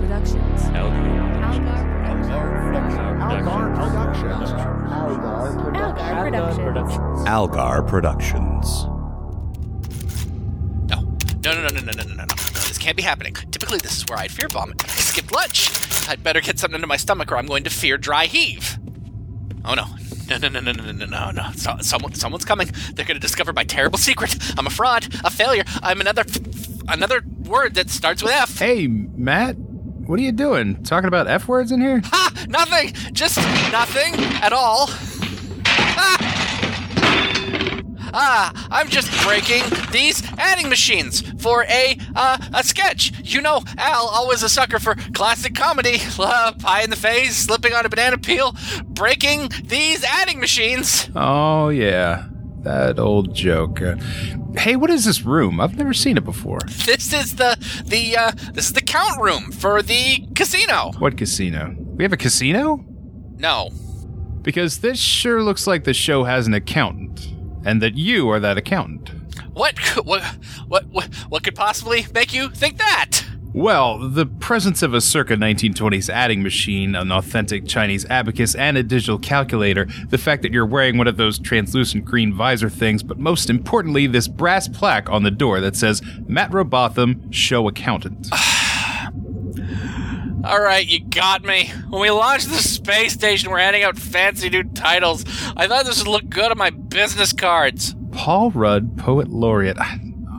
Productions. Algar Algar Algar Productions. Algar Productions. Algar Productions. No. No, no, no, no, no, no, no, no, no. This can't be happening. Typically, this is where I'd fear vomit. I skipped lunch. I'd better get something into my stomach or I'm going to fear dry heave. Oh no. No, no, no, no, no, no, no, no. So, someone, someone's coming. They're going to discover my terrible secret. I'm a fraud, a failure. I'm another, another word that starts with F. Hey, Matt, what are you doing? Talking about F words in here? Ha! Nothing! Just nothing at all. Ah! Ah, I'm just breaking these adding machines for a uh, a sketch. You know, Al always a sucker for classic comedy. Uh, pie in the face, slipping on a banana peel, breaking these adding machines. Oh, yeah. That old joke. Uh, hey, what is this room? I've never seen it before. This is the the uh, this is the count room for the casino. What casino? We have a casino? No, Because this sure looks like the show has an accountant, and that you are that accountant. what what what what, what could possibly make you think that? Well, the presence of a circa 1920s adding machine, an authentic Chinese abacus, and a digital calculator, the fact that you're wearing one of those translucent green visor things, but most importantly, this brass plaque on the door that says Matt Robotham, show accountant. All right, you got me. When we launched the space station, we're handing out fancy new titles. I thought this would look good on my business cards. Paul Rudd, Poet Laureate.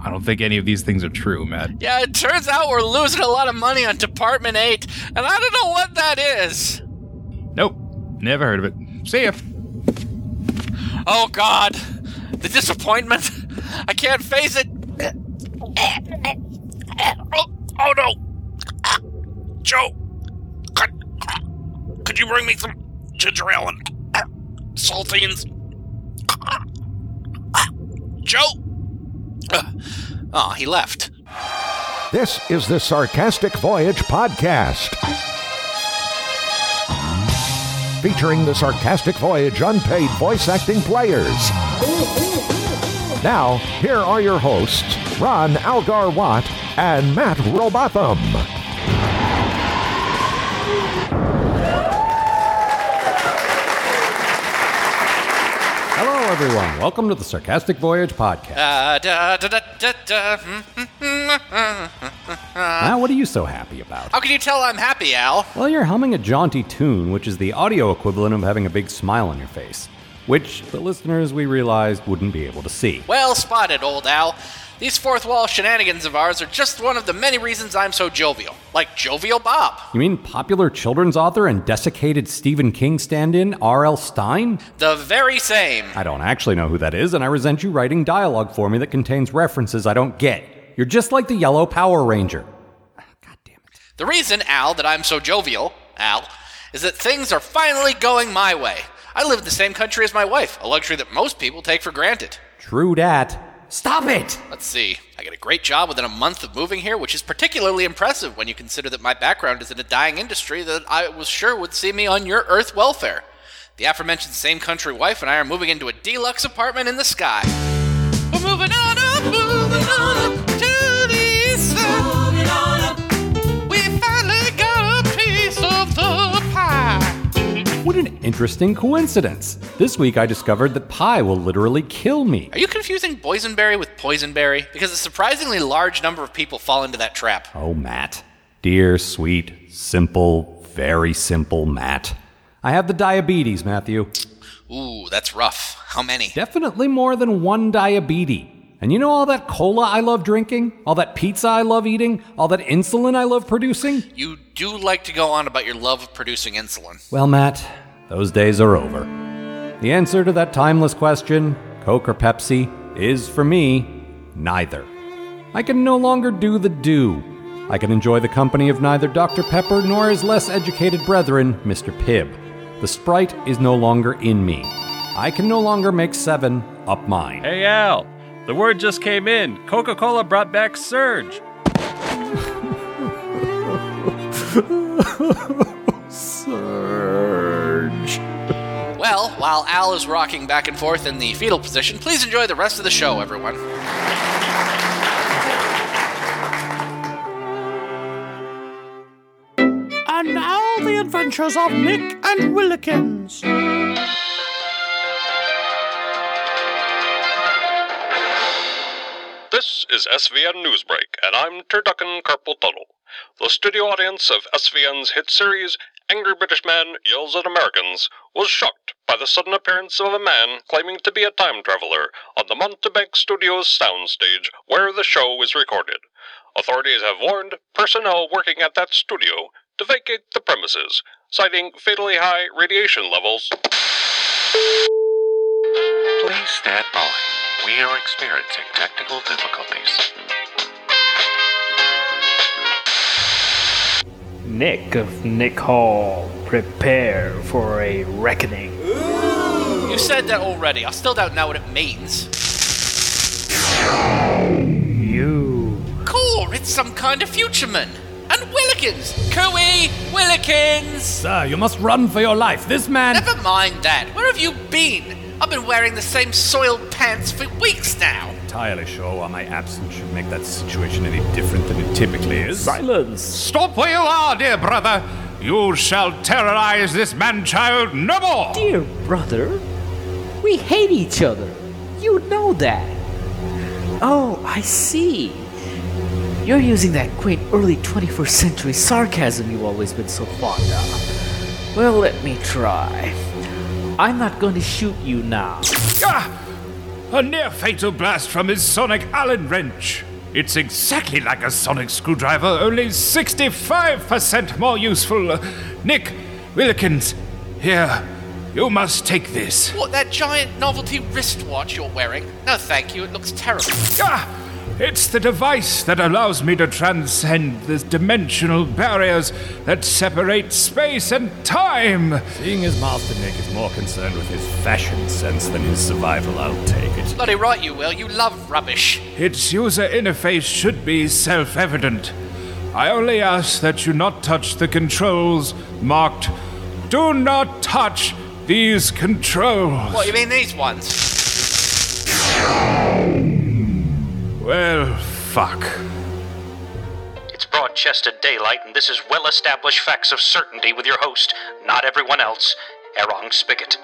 I don't think any of these things are true, Matt. Yeah, it turns out we're losing a lot of money on Department 8, and I don't know what that is. Nope, never heard of it. See ya. Oh, God. The disappointment. I can't face it. Oh, oh no. Joe, could, could you bring me some ginger ale and saltines? Joe? Oh, he left. This is the Sarcastic Voyage podcast. Featuring the Sarcastic Voyage unpaid voice acting players. Now, here are your hosts, Ron Algar Watt and Matt Robotham. Hello, everyone. Welcome to the Sarcastic Voyage podcast. Uh, da, da, da, da, da. Hmm, hmm, now, what are you so happy about? How can you tell I'm happy, Al? Well, you're humming a jaunty tune, which is the audio equivalent of having a big smile on your face, which the listeners we realized wouldn't be able to see. Well spotted, old Al. These fourth wall shenanigans of ours are just one of the many reasons I'm so jovial. Like Jovial Bob. You mean popular children's author and desiccated Stephen King stand in R.L. Stine? The very same. I don't actually know who that is, and I resent you writing dialogue for me that contains references I don't get. You're just like the Yellow Power Ranger. God damn it. The reason, Al, that I'm so jovial, Al, is that things are finally going my way. I live in the same country as my wife, a luxury that most people take for granted. True dat. Stop it! Let's see. I get a great job within a month of moving here, which is particularly impressive when you consider that my background is in a dying industry that I was sure would see me on your earth welfare. The aforementioned same country wife and I are moving into a deluxe apartment in the sky. We're moving up, What an interesting coincidence. This week I discovered that pie will literally kill me. Are you confusing boysenberry with poisonberry? Because a surprisingly large number of people fall into that trap. Oh, Matt. Dear, sweet, simple, very simple Matt. I have the diabetes, Matthew. Ooh, that's rough. How many? Definitely more than one diabetes. And you know all that cola I love drinking? All that pizza I love eating? All that insulin I love producing? You do like to go on about your love of producing insulin. Well, Matt, those days are over. The answer to that timeless question, Coke or Pepsi, is for me, neither. I can no longer do the do. I can enjoy the company of neither Dr. Pepper nor his less educated brethren, Mr. Pibb. The Sprite is no longer in me. I can no longer make seven up mine. Hey Al, the word just came in. Coca Cola brought back Surge. Surge. Well, while Al is rocking back and forth in the fetal position, please enjoy the rest of the show, everyone. And now the adventures of Nick and Willikins. This is SVN Newsbreak, and I'm Turducken Carpal Tunnel. The studio audience of SVN's hit series, Angry British Man Yells at Americans, was shocked by the sudden appearance of a man claiming to be a time traveler on the Montebank Studios soundstage where the show is recorded. Authorities have warned personnel working at that studio to vacate the premises, citing fatally high radiation levels. Please stand by. We are experiencing technical difficulties. Nick of Nick Hall, prepare for a reckoning. You said that already. I still don't know what it means. You. Cool, it's some kind of futureman. And Willikins! Cooey! Willikins! Sir, you must run for your life. This man. Never mind that. Where have you been? I've been wearing the same soiled pants for weeks now. Entirely sure why my absence should make that situation any different than it typically is. Silence! Stop where you are, dear brother! You shall terrorize this man child no more! Dear brother, we hate each other. You know that. Oh, I see. You're using that quaint early 21st century sarcasm you've always been so fond of. Well, let me try. I'm not going to shoot you now. Ah! A near fatal blast from his sonic Allen wrench. It's exactly like a sonic screwdriver, only 65% more useful. Nick, Willikins, here, you must take this. What, that giant novelty wristwatch you're wearing? No, thank you. It looks terrible. Ah! It's the device that allows me to transcend the dimensional barriers that separate space and time. Seeing as Master Nick is more concerned with his fashion sense than his survival, I'll take it. Bloody right you will. You love rubbish. Its user interface should be self evident. I only ask that you not touch the controls marked Do not touch these controls. What, you mean these ones? Well, fuck. It's broad chested daylight, and this is well established facts of certainty with your host, not everyone else, Erong Spigot.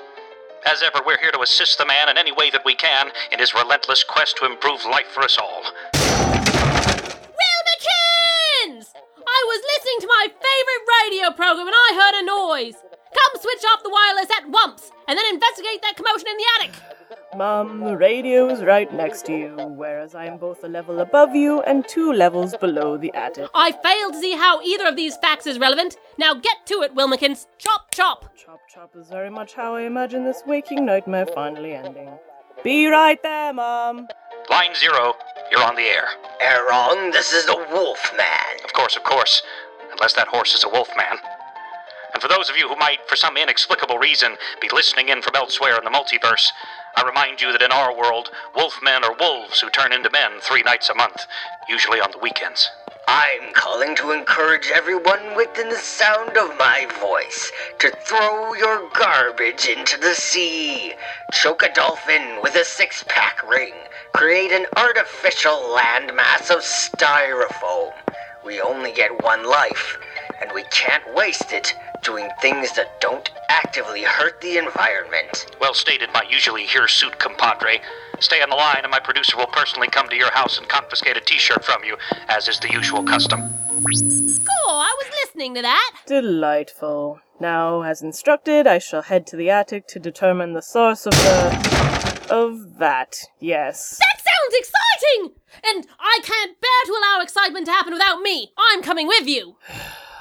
As ever, we're here to assist the man in any way that we can in his relentless quest to improve life for us all. Wilmikins! I was listening to my favorite radio program and I heard a noise. Come switch off the wireless at once and then investigate that commotion in the attic. Mum, the radio's right next to you, whereas I am both a level above you and two levels below the attic. I fail to see how either of these facts is relevant. Now get to it, Wilmikins. Chop, chop. Chop chop is very much how I imagine this waking nightmare finally ending. Be right there, Mum. Line zero, you're on the air. Erong, this is the Wolf Man. Of course, of course. Unless that horse is a wolf man. And for those of you who might, for some inexplicable reason, be listening in from elsewhere in the multiverse, I remind you that in our world, wolfmen are wolves who turn into men three nights a month, usually on the weekends. I'm calling to encourage everyone within the sound of my voice to throw your garbage into the sea. Choke a dolphin with a six pack ring. Create an artificial landmass of styrofoam. We only get one life, and we can't waste it doing things that don't actively hurt the environment. Well stated, my usually hirsute compadre. Stay on the line, and my producer will personally come to your house and confiscate a t shirt from you, as is the usual custom. Cool, I was listening to that. Delightful. Now, as instructed, I shall head to the attic to determine the source of the. of that, yes. That sounds exciting! And I can't bear to allow excitement to happen without me. I'm coming with you.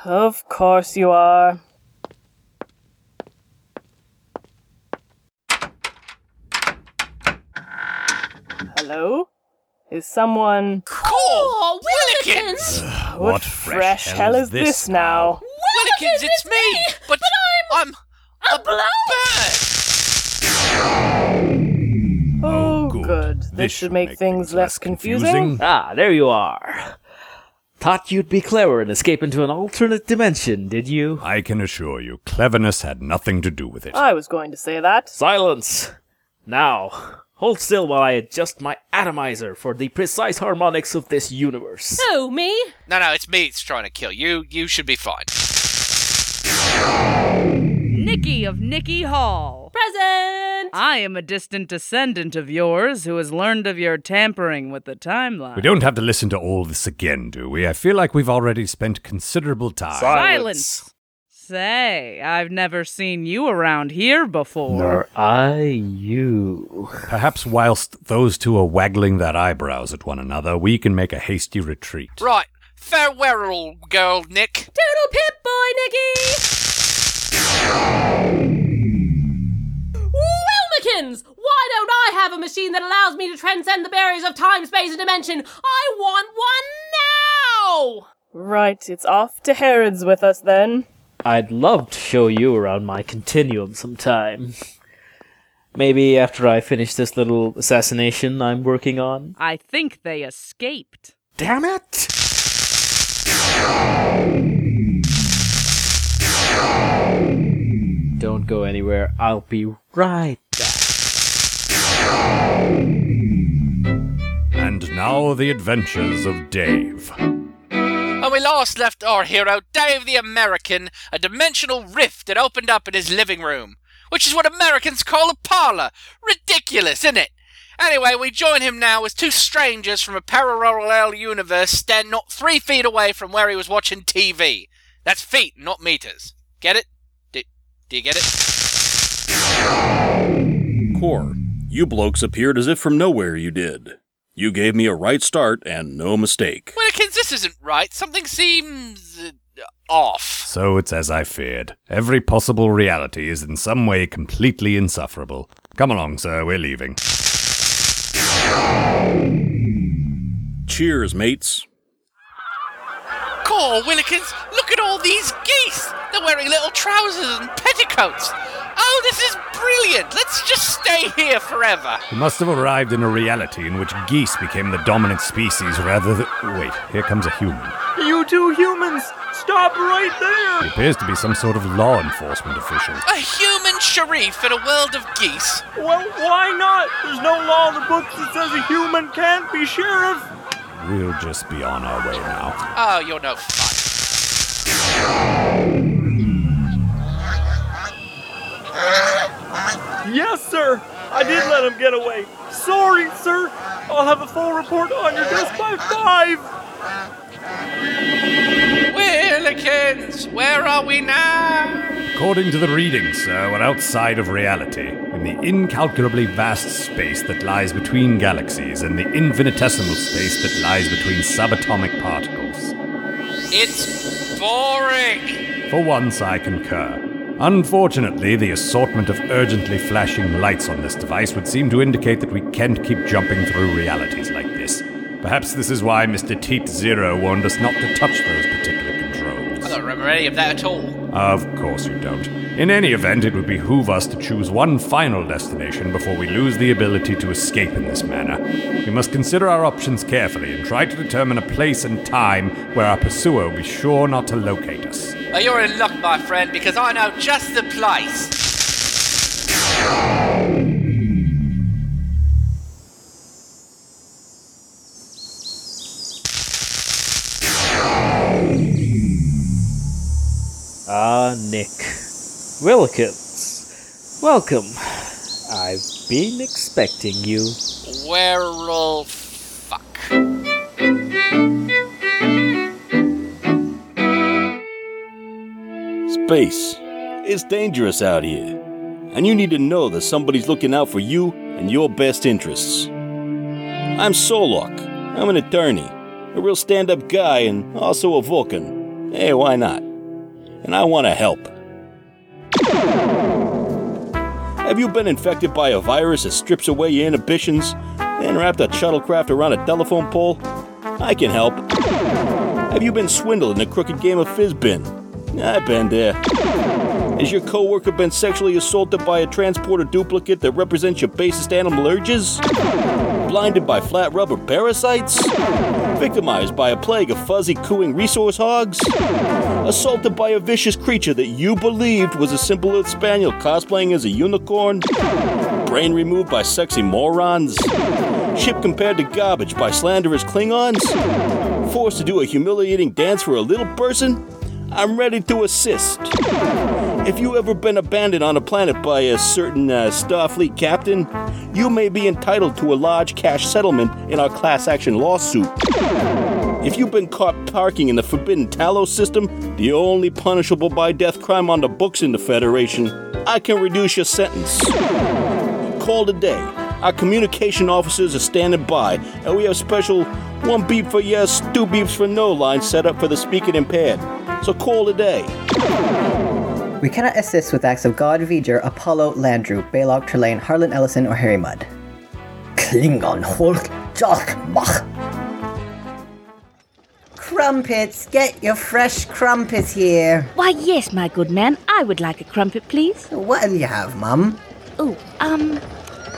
Of course you are. Hello? Is someone. Cool, Willikins! What, What fresh, fresh hell is this now? Willikins, it's me! But, I'm, a bloke! Oh, good. This, should make, things less confusing. Ah, there you are. Thought you'd be clever and escape into an alternate dimension, did you? I can assure you, cleverness had nothing to do with it. I was going to say that. Silence! Now, hold still while I adjust my atomizer for the precise harmonics of this universe. Who, me? No, no, it's me that's trying to kill you. You should be fine. Nikki of Nikki Hall. Present! I am a distant descendant of yours who has learned of your tampering with the timeline. We don't have to listen to all this again, do we? I feel like we've already spent considerable time. Silence. Say, I've never seen you around here before. Nor I you. Perhaps whilst those two are waggling their eyebrows at one another, we can make a hasty retreat. Right. Farewell, old girl, Nick. Toodle pip, boy, Nicky! Wilmikins! Why don't I have a machine that allows me to transcend the barriers of time, space, and dimension? I want one now! Right, it's off to Harrods with us then. I'd love to show you around my continuum sometime. Maybe after I finish this little assassination I'm working on. I think they escaped. Damn it! Don't go anywhere. I'll be right back. And now the adventures of Dave. We last left our hero, Dave the American, a dimensional rift had opened up in his living room, which is what Americans call a parlor. Ridiculous, isn't it? Anyway, we join him now as two strangers from a parallel universe stand not three feet away from where he was watching TV. That's feet, not meters. Get it? Do, do you get it? Core, you blokes appeared as if from nowhere you did. You gave me a right start and no mistake. Willikins, this isn't right. Something seems. Uh, off. So it's as I feared. Every possible reality is in some way completely insufferable. Come along, sir, we're leaving. Cheers, mates. Core, Willikins, look at all these geese! They're wearing little trousers and petticoats. Oh, this is brilliant! Let's just stay here forever. We must have arrived in a reality in which geese became the dominant species rather than. Wait, here comes a human. You two humans! Stop right He there! appears to be some sort of law enforcement official. A human sharif in a world of geese. Well, why not? There's no law in the books that says a human can't be sheriff. We'll just be on our way now. Oh, you're no fun. Yes, sir. I did let him get away. Sorry, sir. I'll have a full report on your desk by five. Willikins, where are we now? According to the readings, sir, we're outside of reality, in the incalculably vast space that lies between galaxies and the infinitesimal space that lies between subatomic particles. It's boring. For once, I concur. Unfortunately, the assortment of urgently flashing lights on this device would seem to indicate that we can't keep jumping through realities like this. Perhaps this is why Mr. Teat Zero warned us not to touch those particular controls. I don't remember any of that at all. Of course you don't. In any event, it would behoove us to choose one final destination before we lose the ability to escape in this manner. We must consider our options carefully and try to determine a place and time where our pursuer will be sure not to locate us. Oh, you're in luck, my friend, because I know just the place. Ah, Nick. Willikins. Welcome. I've been expecting you. Werewolf. Fuck. Space. It's dangerous out here. And you need to know that somebody's looking out for you and your best interests. I'm Solok. I'm an attorney, a real stand up guy, and also a Vulcan. Hey, why not? And I want to help. Have you been infected by a virus that strips away your inhibitions and wrapped a shuttlecraft around a telephone pole? I can help. Have you been swindled in a crooked game of Fizzbin? I've been there. Has your coworker been sexually assaulted by a transporter duplicate that represents your basest animal urges? Blinded by flat rubber parasites? Victimized by a plague of fuzzy cooing resource hogs? Assaulted by a vicious creature that you believed was a simple little spaniel cosplaying as a unicorn? Brain removed by sexy morons? Ship compared to garbage by slanderous Klingons? Forced to do a humiliating dance for a little person? I'm ready to assist. If you ever been abandoned on a planet by a certain uh, Starfleet captain, you may be entitled to a large cash settlement in our class action lawsuit. If you've been caught parking in the Forbidden Talos system, the only punishable by death crime on the books in the Federation, I can reduce your sentence. Call today. Our communication officers are standing by, and we have special one beep for yes, two beeps for no line set up for the speaking impaired. So call today. We cannot assist with acts of God V'ger, Apollo, Landru, Balok, Trelane, Harlan Ellison, or Harry Mudd. Klingon Hulk Mach. Crumpets, get your fresh crumpets here. Why, yes, my good man. I would like a crumpet, please. What'll you have, Mum? Oh, um,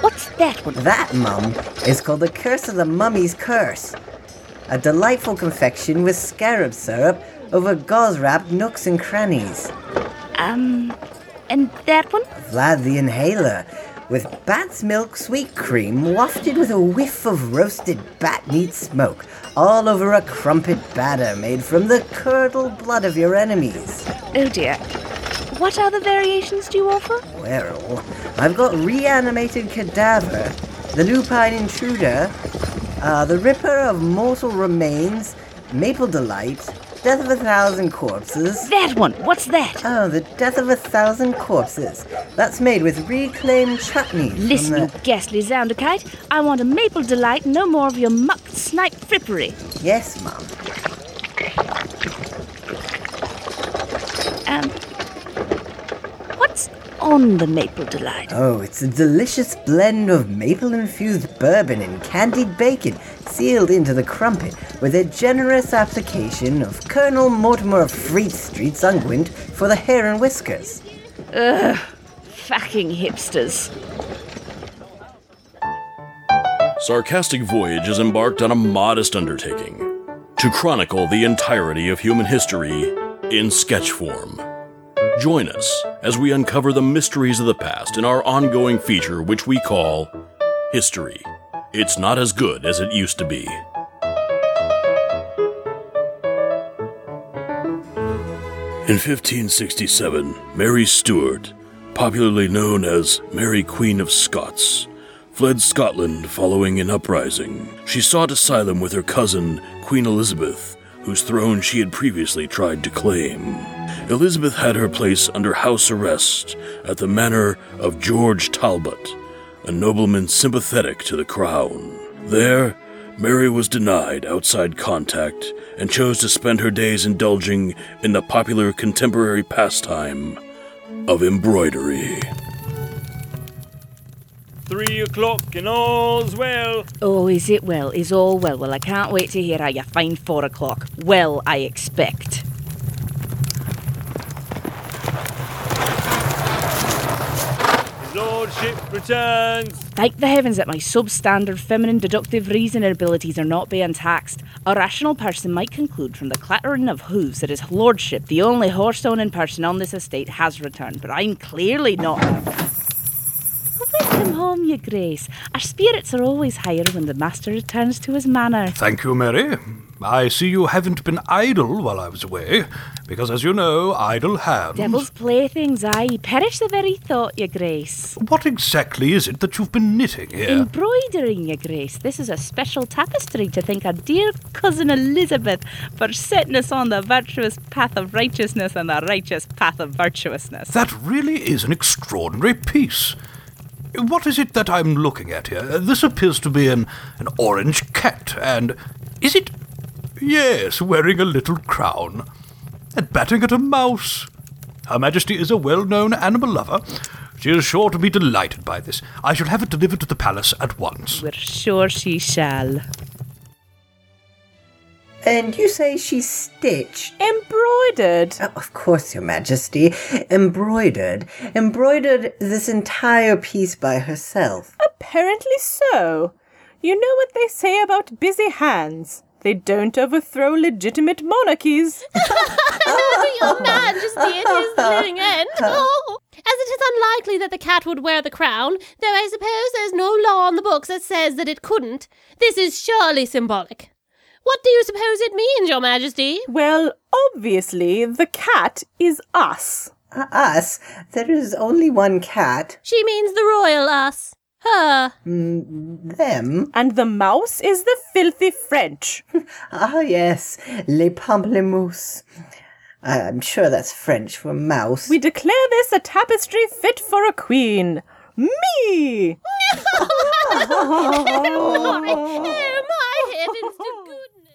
what's that one? That, Mum, is called the Curse of the Mummy's Curse. A delightful confection with scarab syrup over gauze wrapped nooks and crannies. Um, and that one? Vlad the Inhaler, with bat's milk sweet cream wafted with a whiff of roasted bat meat smoke, all over a crumpet batter made from the curdled blood of your enemies. Oh dear. What other variations do you offer? Well, I've got reanimated cadaver, the lupine intruder, uh, the ripper of mortal remains, maple delight, death of a thousand corpses. That one. What's that? Oh, the death of a thousand corpses. That's made with reclaimed chutney. Listen, the- you ghastly Zounderkite. I want a maple delight, no more of your mucked snipe frippery. Yes, Mum. Um, on the maple delight? Oh, it's a delicious blend of maple infused bourbon and candied bacon sealed into the crumpet with a generous application of Colonel Mortimer of Fleet Street's unguent for the hair and whiskers. Ugh, fucking hipsters. Sarcastic Voyage has embarked on a modest undertaking to chronicle the entirety of human history in sketch form. Join us as we uncover the mysteries of the past in our ongoing feature, which we call History. It's not as good as it used to be. In 1567, Mary Stuart, popularly known as Mary Queen of Scots, fled Scotland following an uprising. She sought asylum with her cousin, Queen Elizabeth, whose throne she had previously tried to claim. Elizabeth had her place under house arrest at the manor of George Talbot, a nobleman sympathetic to the crown. There, Mary was denied outside contact and chose to spend her days indulging in the popular contemporary pastime of embroidery. Three o'clock and all's well. Oh, is it well? Is all well? Well, I can't wait to hear how you find four o'clock. Well, I expect. His lordship returns. Thank the heavens that my substandard feminine deductive reasoning abilities are not being taxed. A rational person might conclude from the clattering of hooves that his lordship, the only horse owning person on this estate, has returned, but I'm clearly not. Welcome home, your grace. Our spirits are always higher when the master returns to his manor. Thank you, Mary. I see you haven't been idle while I was away, because as you know, idle hands. Devil's playthings, aye. Perish the very thought, your grace. What exactly is it that you've been knitting here? Embroidering, your grace. This is a special tapestry to thank our dear cousin Elizabeth for setting us on the virtuous path of righteousness and the righteous path of virtuousness. That really is an extraordinary piece. What is it that I'm looking at here? This appears to be an, an orange cat, and is it? Yes, wearing a little crown. And batting at a mouse. Her Majesty is a well known animal lover. She is sure to be delighted by this. I shall have it delivered to the palace at once. We're sure she shall. And you say she's stitched? Embroidered. Oh, of course, Your Majesty. Embroidered. Embroidered this entire piece by herself. Apparently so. You know what they say about busy hands. They don't overthrow legitimate monarchies. your man just being his living end. Oh. As it is unlikely that the cat would wear the crown, though I suppose there's no law on the books that says that it couldn't, this is surely symbolic. What do you suppose it means, Your Majesty? Well, obviously, the cat is us. Uh, us? There is only one cat. She means the royal us. Her. Mm, them? And the mouse is the filthy French. ah, yes, les pamplemousses. I'm sure that's French for mouse. We declare this a tapestry fit for a queen. Me! oh, my heavens to goodness.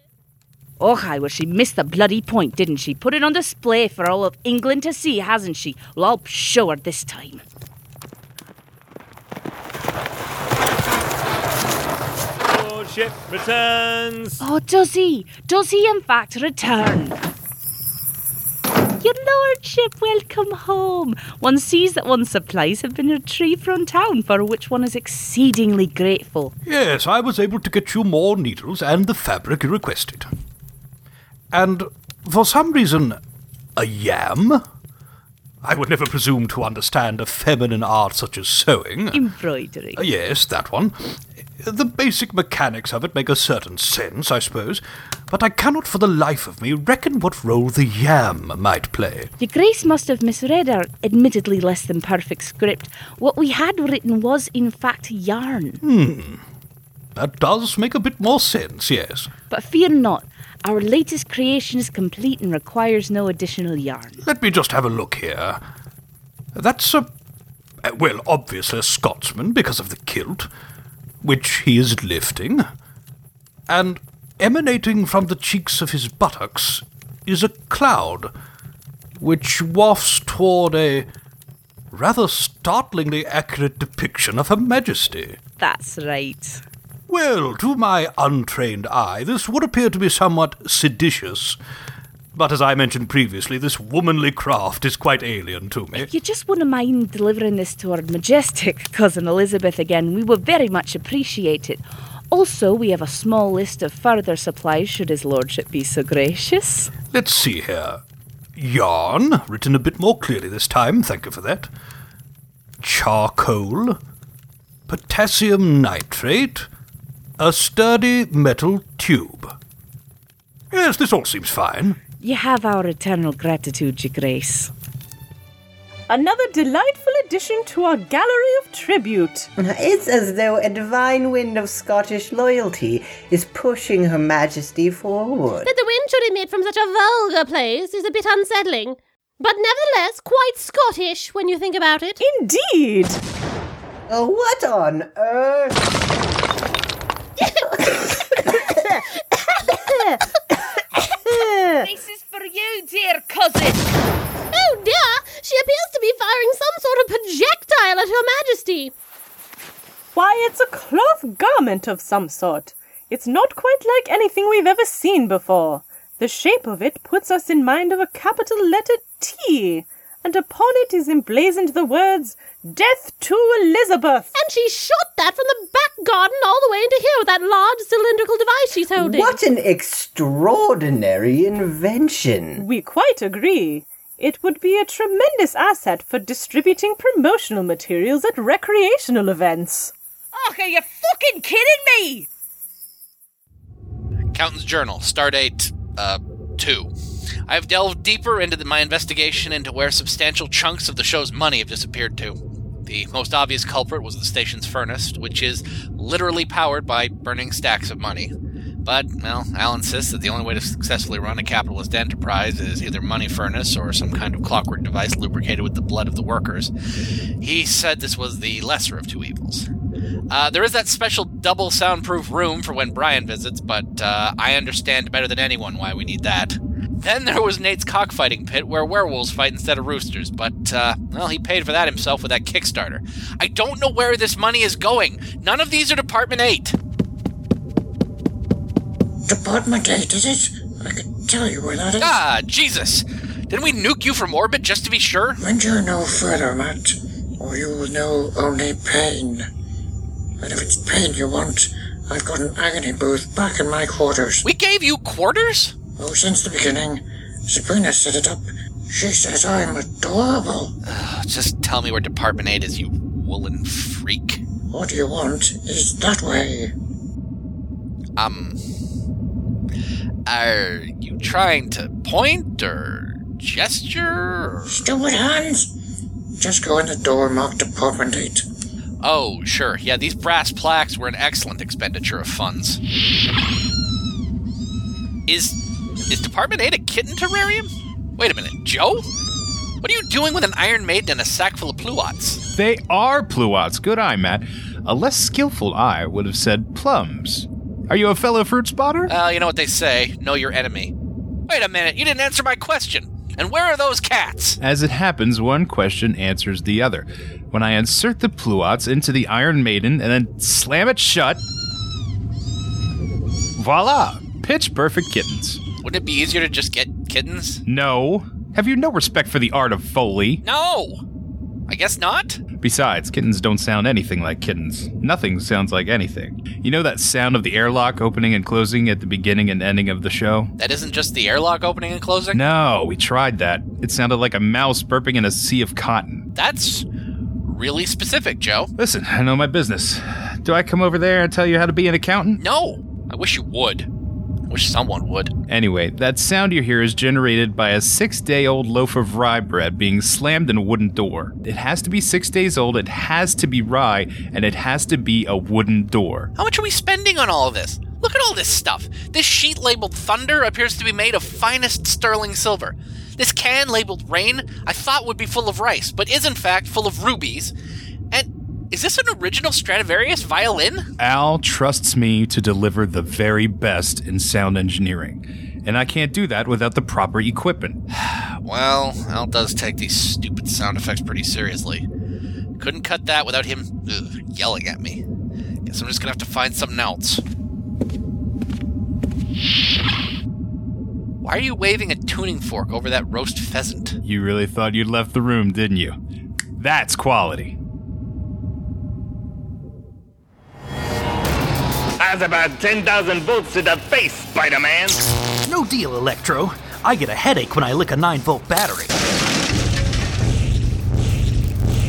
Oh, hi, well, she missed the bloody point, didn't she? Put it on display for all of England to see, hasn't she? Well, I'll show her this time. Lordship returns. Oh, does he? Does he, in fact, return? Your lordship, welcome home. One sees that one's supplies have been retrieved from town, for which one is exceedingly grateful. Yes, I was able to get you more needles and the fabric you requested. And for some reason, a yam? I would never presume to understand a feminine art such as sewing. Embroidery. Uh, yes, that one. The basic mechanics of it make a certain sense, I suppose, but I cannot for the life of me reckon what role the yam might play. Your Grace must have misread our admittedly less than perfect script. What we had written was, in fact, yarn. Hmm. That does make a bit more sense, yes. But fear not. Our latest creation is complete and requires no additional yarn. Let me just have a look here. That's a. Well, obviously a Scotsman because of the kilt, which he is lifting. And emanating from the cheeks of his buttocks is a cloud, which wafts toward a rather startlingly accurate depiction of Her Majesty. That's right. Well, to my untrained eye, this would appear to be somewhat seditious. But as I mentioned previously, this womanly craft is quite alien to me. If you just wouldn't mind delivering this to our majestic cousin Elizabeth again, we would very much appreciate it. Also, we have a small list of further supplies should his lordship be so gracious. Let's see here. Yarn, written a bit more clearly this time, thank you for that. Charcoal, potassium nitrate, a sturdy metal tube. Yes, this all seems fine. You have our eternal gratitude, Your Grace. Another delightful addition to our gallery of tribute. It's as though a divine wind of Scottish loyalty is pushing Her Majesty forward. That the wind should emit from such a vulgar place is a bit unsettling, but nevertheless quite Scottish when you think about it. Indeed! Oh, what on earth? This is for you, dear cousin. Oh dear! She appears to be firing some sort of projectile at Her Majesty. Why, it's a cloth garment of some sort. It's not quite like anything we've ever seen before. The shape of it puts us in mind of a capital letter T, and upon it is emblazoned the words, Death to Elizabeth! And she shot that from the back garden all the way into here with that large cylindrical device she's holding. What an extraordinary invention! We quite agree. It would be a tremendous asset for distributing promotional materials at recreational events. Oh, are you fucking kidding me? Accountant's Journal, Stardate, uh, 2. I have delved deeper into the, my investigation into where substantial chunks of the show's money have disappeared to. The most obvious culprit was the station's furnace, which is literally powered by burning stacks of money. But, well, Al insists that the only way to successfully run a capitalist enterprise is either money furnace or some kind of clockwork device lubricated with the blood of the workers. He said this was the lesser of two evils. Uh, there is that special double soundproof room for when Brian visits, but uh, I understand better than anyone why we need that. Then there was Nate's cockfighting pit where werewolves fight instead of roosters, but, uh, well, he paid for that himself with that Kickstarter. I don't know where this money is going. None of these are Department 8. Department 8, is it? I can tell you where that is. Ah, Jesus! Didn't we nuke you from orbit just to be sure? Venture no further, Matt, or you will know only pain. And if it's pain you want, I've got an agony booth back in my quarters. We gave you quarters? Oh, since the beginning. Sabrina set it up. She says I'm adorable. Ugh, just tell me where Department 8 is, you woolen freak. What do you want is that way. Um. Are you trying to point or gesture? Or... Stupid hands! Just go in the door marked Department 8. Oh, sure. Yeah, these brass plaques were an excellent expenditure of funds. Is is Department 8 a kitten terrarium? Wait a minute, Joe? What are you doing with an Iron Maiden and a sack full of pluots? They are pluots. Good eye, Matt. A less skillful eye would have said plums. Are you a fellow fruit spotter? Well, you know what they say know your enemy. Wait a minute, you didn't answer my question. And where are those cats? As it happens, one question answers the other. When I insert the pluots into the Iron Maiden and then slam it shut, voila! Pitch perfect kittens. Wouldn't it be easier to just get kittens? No. Have you no respect for the art of Foley? No! I guess not? Besides, kittens don't sound anything like kittens. Nothing sounds like anything. You know that sound of the airlock opening and closing at the beginning and ending of the show? That isn't just the airlock opening and closing? No, we tried that. It sounded like a mouse burping in a sea of cotton. That's really specific, Joe. Listen, I know my business. Do I come over there and tell you how to be an accountant? No! I wish you would. Wish someone would. Anyway, that sound you hear is generated by a six day old loaf of rye bread being slammed in a wooden door. It has to be six days old, it has to be rye, and it has to be a wooden door. How much are we spending on all of this? Look at all this stuff. This sheet labeled Thunder appears to be made of finest sterling silver. This can labeled Rain I thought would be full of rice, but is in fact full of rubies. And is this an original Stradivarius violin? Al trusts me to deliver the very best in sound engineering, and I can't do that without the proper equipment. Well, Al does take these stupid sound effects pretty seriously. Couldn't cut that without him ugh, yelling at me. Guess I'm just gonna have to find something else. Why are you waving a tuning fork over that roast pheasant? You really thought you'd left the room, didn't you? That's quality. How's about 10,000 volts to the face, Spider Man? No deal, Electro. I get a headache when I lick a 9 volt battery.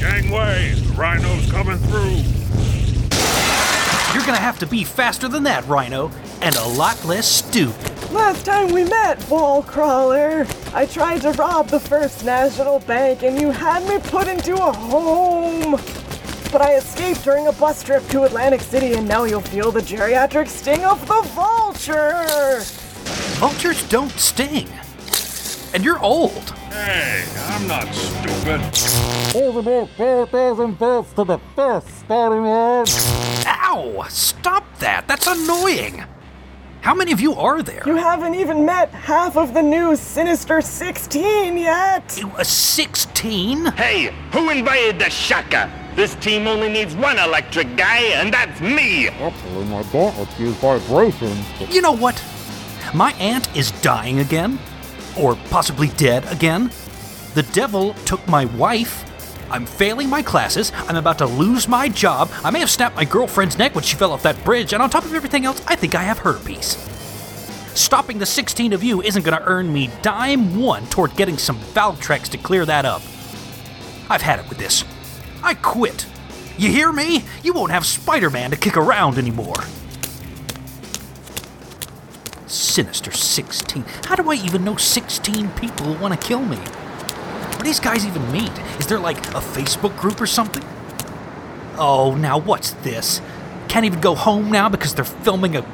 Gangway, the rhino's coming through. You're gonna have to be faster than that, Rhino, and a lot less stupid. Last time we met, Wall Crawler, I tried to rob the First National Bank and you had me put into a home. But I escaped during a bus trip to Atlantic City and now you'll feel the geriatric sting of the vulture. Vultures don't sting. And you're old. Hey, I'm not stupid. Here's about 4,000 volts to the face, Spider-Man. Ow! Stop that! That's annoying! How many of you are there? You haven't even met half of the new Sinister 16 yet. A 16? Hey, who invited the Shocker? This team only needs one electric guy, and that's me. Actually, my gauntlets use vibrations. You know what? My aunt is dying again. Or possibly dead again. The devil took my wife. I'm failing my classes. I'm about to lose my job. I may have snapped my girlfriend's neck when she fell off that bridge, and on top of everything else, I think I have herpes. Stopping the 16 of you isn't going to earn me dime one toward getting some Valtrex to clear that up. I've had it with this. I quit. You hear me? You won't have Spider Man to kick around anymore. Sinister 16. How do I even know 16 people want to kill me? What do these guys even meet? Is there like a Facebook group or something? Oh, now what's this? Can't even go home now because they're filming a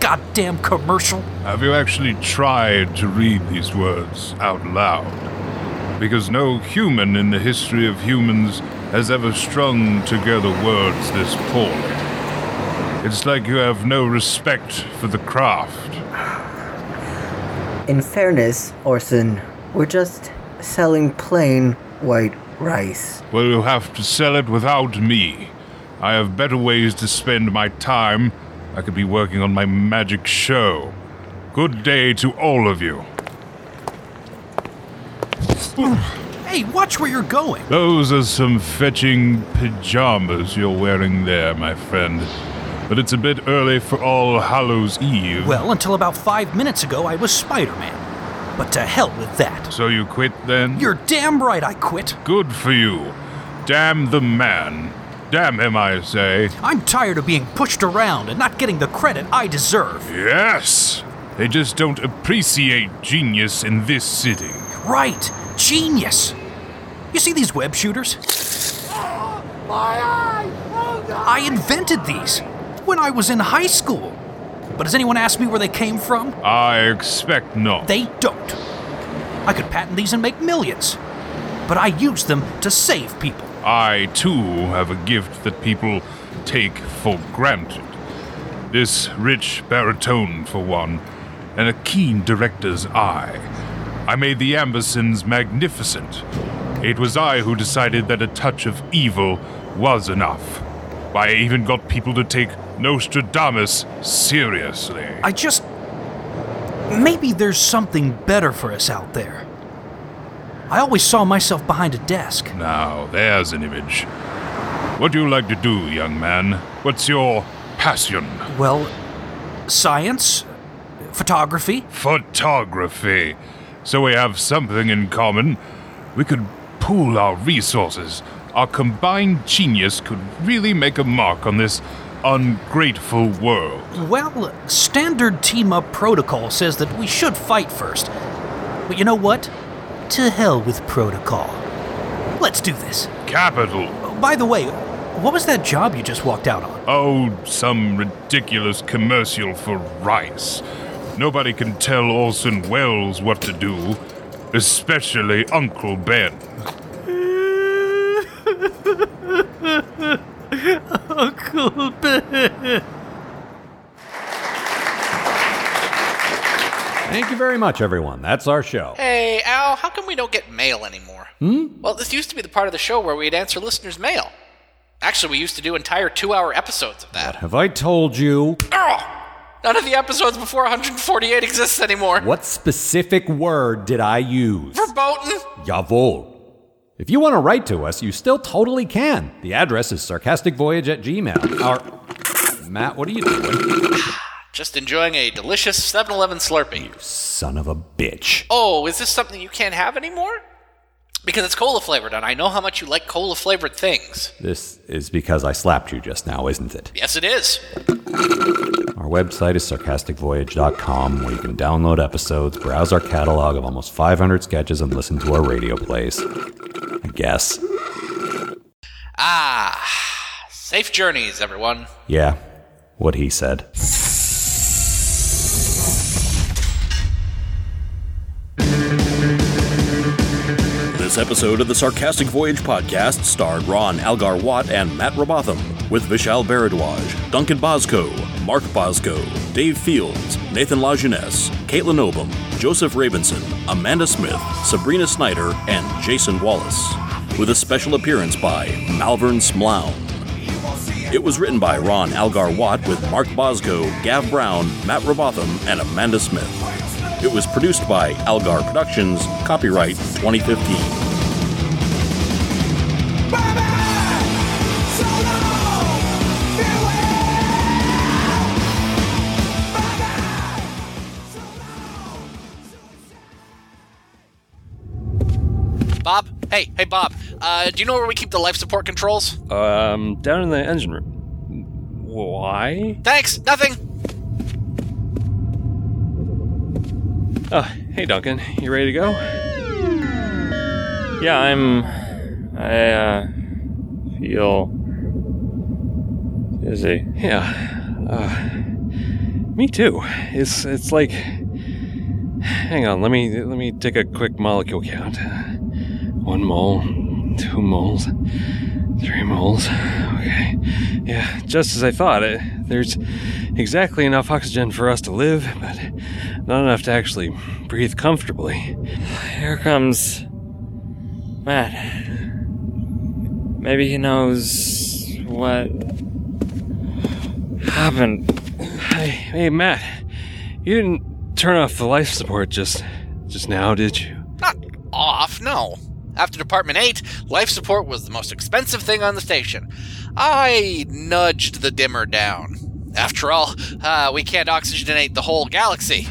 goddamn commercial? Have you actually tried to read these words out loud? Because no human in the history of humans has ever strung together words this poorly. It's like you have no respect for the craft. In fairness, Orson, we're just selling plain white rice. Well, you have to sell it without me. I have better ways to spend my time. I could be working on my magic show. Good day to all of you. Hey, watch where you're going. Those are some fetching pajamas you're wearing there, my friend. But it's a bit early for All Hallows Eve. Well, until about five minutes ago, I was Spider Man. But to hell with that. So you quit then? You're damn right I quit. Good for you. Damn the man. Damn him, I say. I'm tired of being pushed around and not getting the credit I deserve. Yes! They just don't appreciate genius in this city. Right, genius. You see these web shooters? I invented these when I was in high school. But has anyone asked me where they came from? I expect not. They don't. I could patent these and make millions. But I use them to save people. I, too, have a gift that people take for granted. This rich baritone, for one, and a keen director's eye. I made the Ambersons magnificent. It was I who decided that a touch of evil was enough. I even got people to take Nostradamus seriously. I just. Maybe there's something better for us out there. I always saw myself behind a desk. Now, there's an image. What do you like to do, young man? What's your passion? Well, science, photography. Photography. So we have something in common. We could pool our resources. Our combined genius could really make a mark on this ungrateful world. Well, standard team up protocol says that we should fight first. But you know what? To hell with protocol. Let's do this. Capital. By the way, what was that job you just walked out on? Oh, some ridiculous commercial for rice. Nobody can tell Orson Welles what to do, especially Uncle Ben. Uncle Ben. Thank you very much, everyone. That's our show. Hey, Al, how come we don't get mail anymore? Hmm? Well, this used to be the part of the show where we'd answer listeners' mail. Actually, we used to do entire two hour episodes of that. Have I told you None of the episodes before 148 exists anymore. what specific word did I use? Verboten? Jawohl. If you want to write to us, you still totally can. The address is sarcasticvoyage at gmail. Our Matt, what are you doing? Just enjoying a delicious 7 Eleven Slurpee. You son of a bitch. Oh, is this something you can't have anymore? Because it's cola flavored, and I know how much you like cola flavored things. This is because I slapped you just now, isn't it? Yes, it is. Our website is sarcasticvoyage.com, where you can download episodes, browse our catalog of almost 500 sketches, and listen to our radio plays. I guess. Ah, safe journeys, everyone. Yeah, what he said. This episode of the Sarcastic Voyage podcast starred Ron Algar Watt and Matt Robotham, with Vishal Bharadwaj, Duncan Bosco, Mark Bosco, Dave Fields, Nathan LaJeunesse, Caitlin Obum, Joseph Ravenson, Amanda Smith, Sabrina Snyder, and Jason Wallace, with a special appearance by Malvern Smlown. It was written by Ron Algar Watt with Mark Bosco, Gav Brown, Matt Robotham, and Amanda Smith. It was produced by Algar Productions, copyright 2015. Bob? Hey, hey, Bob. Uh, do you know where we keep the life support controls? Um, down in the engine room. Why? Thanks, nothing. Oh, hey Duncan, you ready to go? Yeah, I'm. I uh, feel dizzy. Yeah. Uh, me too. It's it's like. Hang on, let me let me take a quick molecule count. One mole, two moles, three moles. Okay. Yeah, just as I thought. It, there's exactly enough oxygen for us to live, but not enough to actually breathe comfortably. Here comes Matt. Maybe he knows what happened. Hey, hey, Matt. You didn't turn off the life support just just now, did you? Not off, no. After Department 8, life support was the most expensive thing on the station. I nudged the dimmer down. After all, uh, we can't oxygenate the whole galaxy.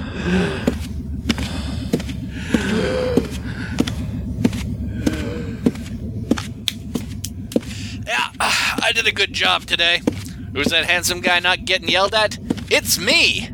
Yeah, I did a good job today. Who's that handsome guy not getting yelled at? It's me!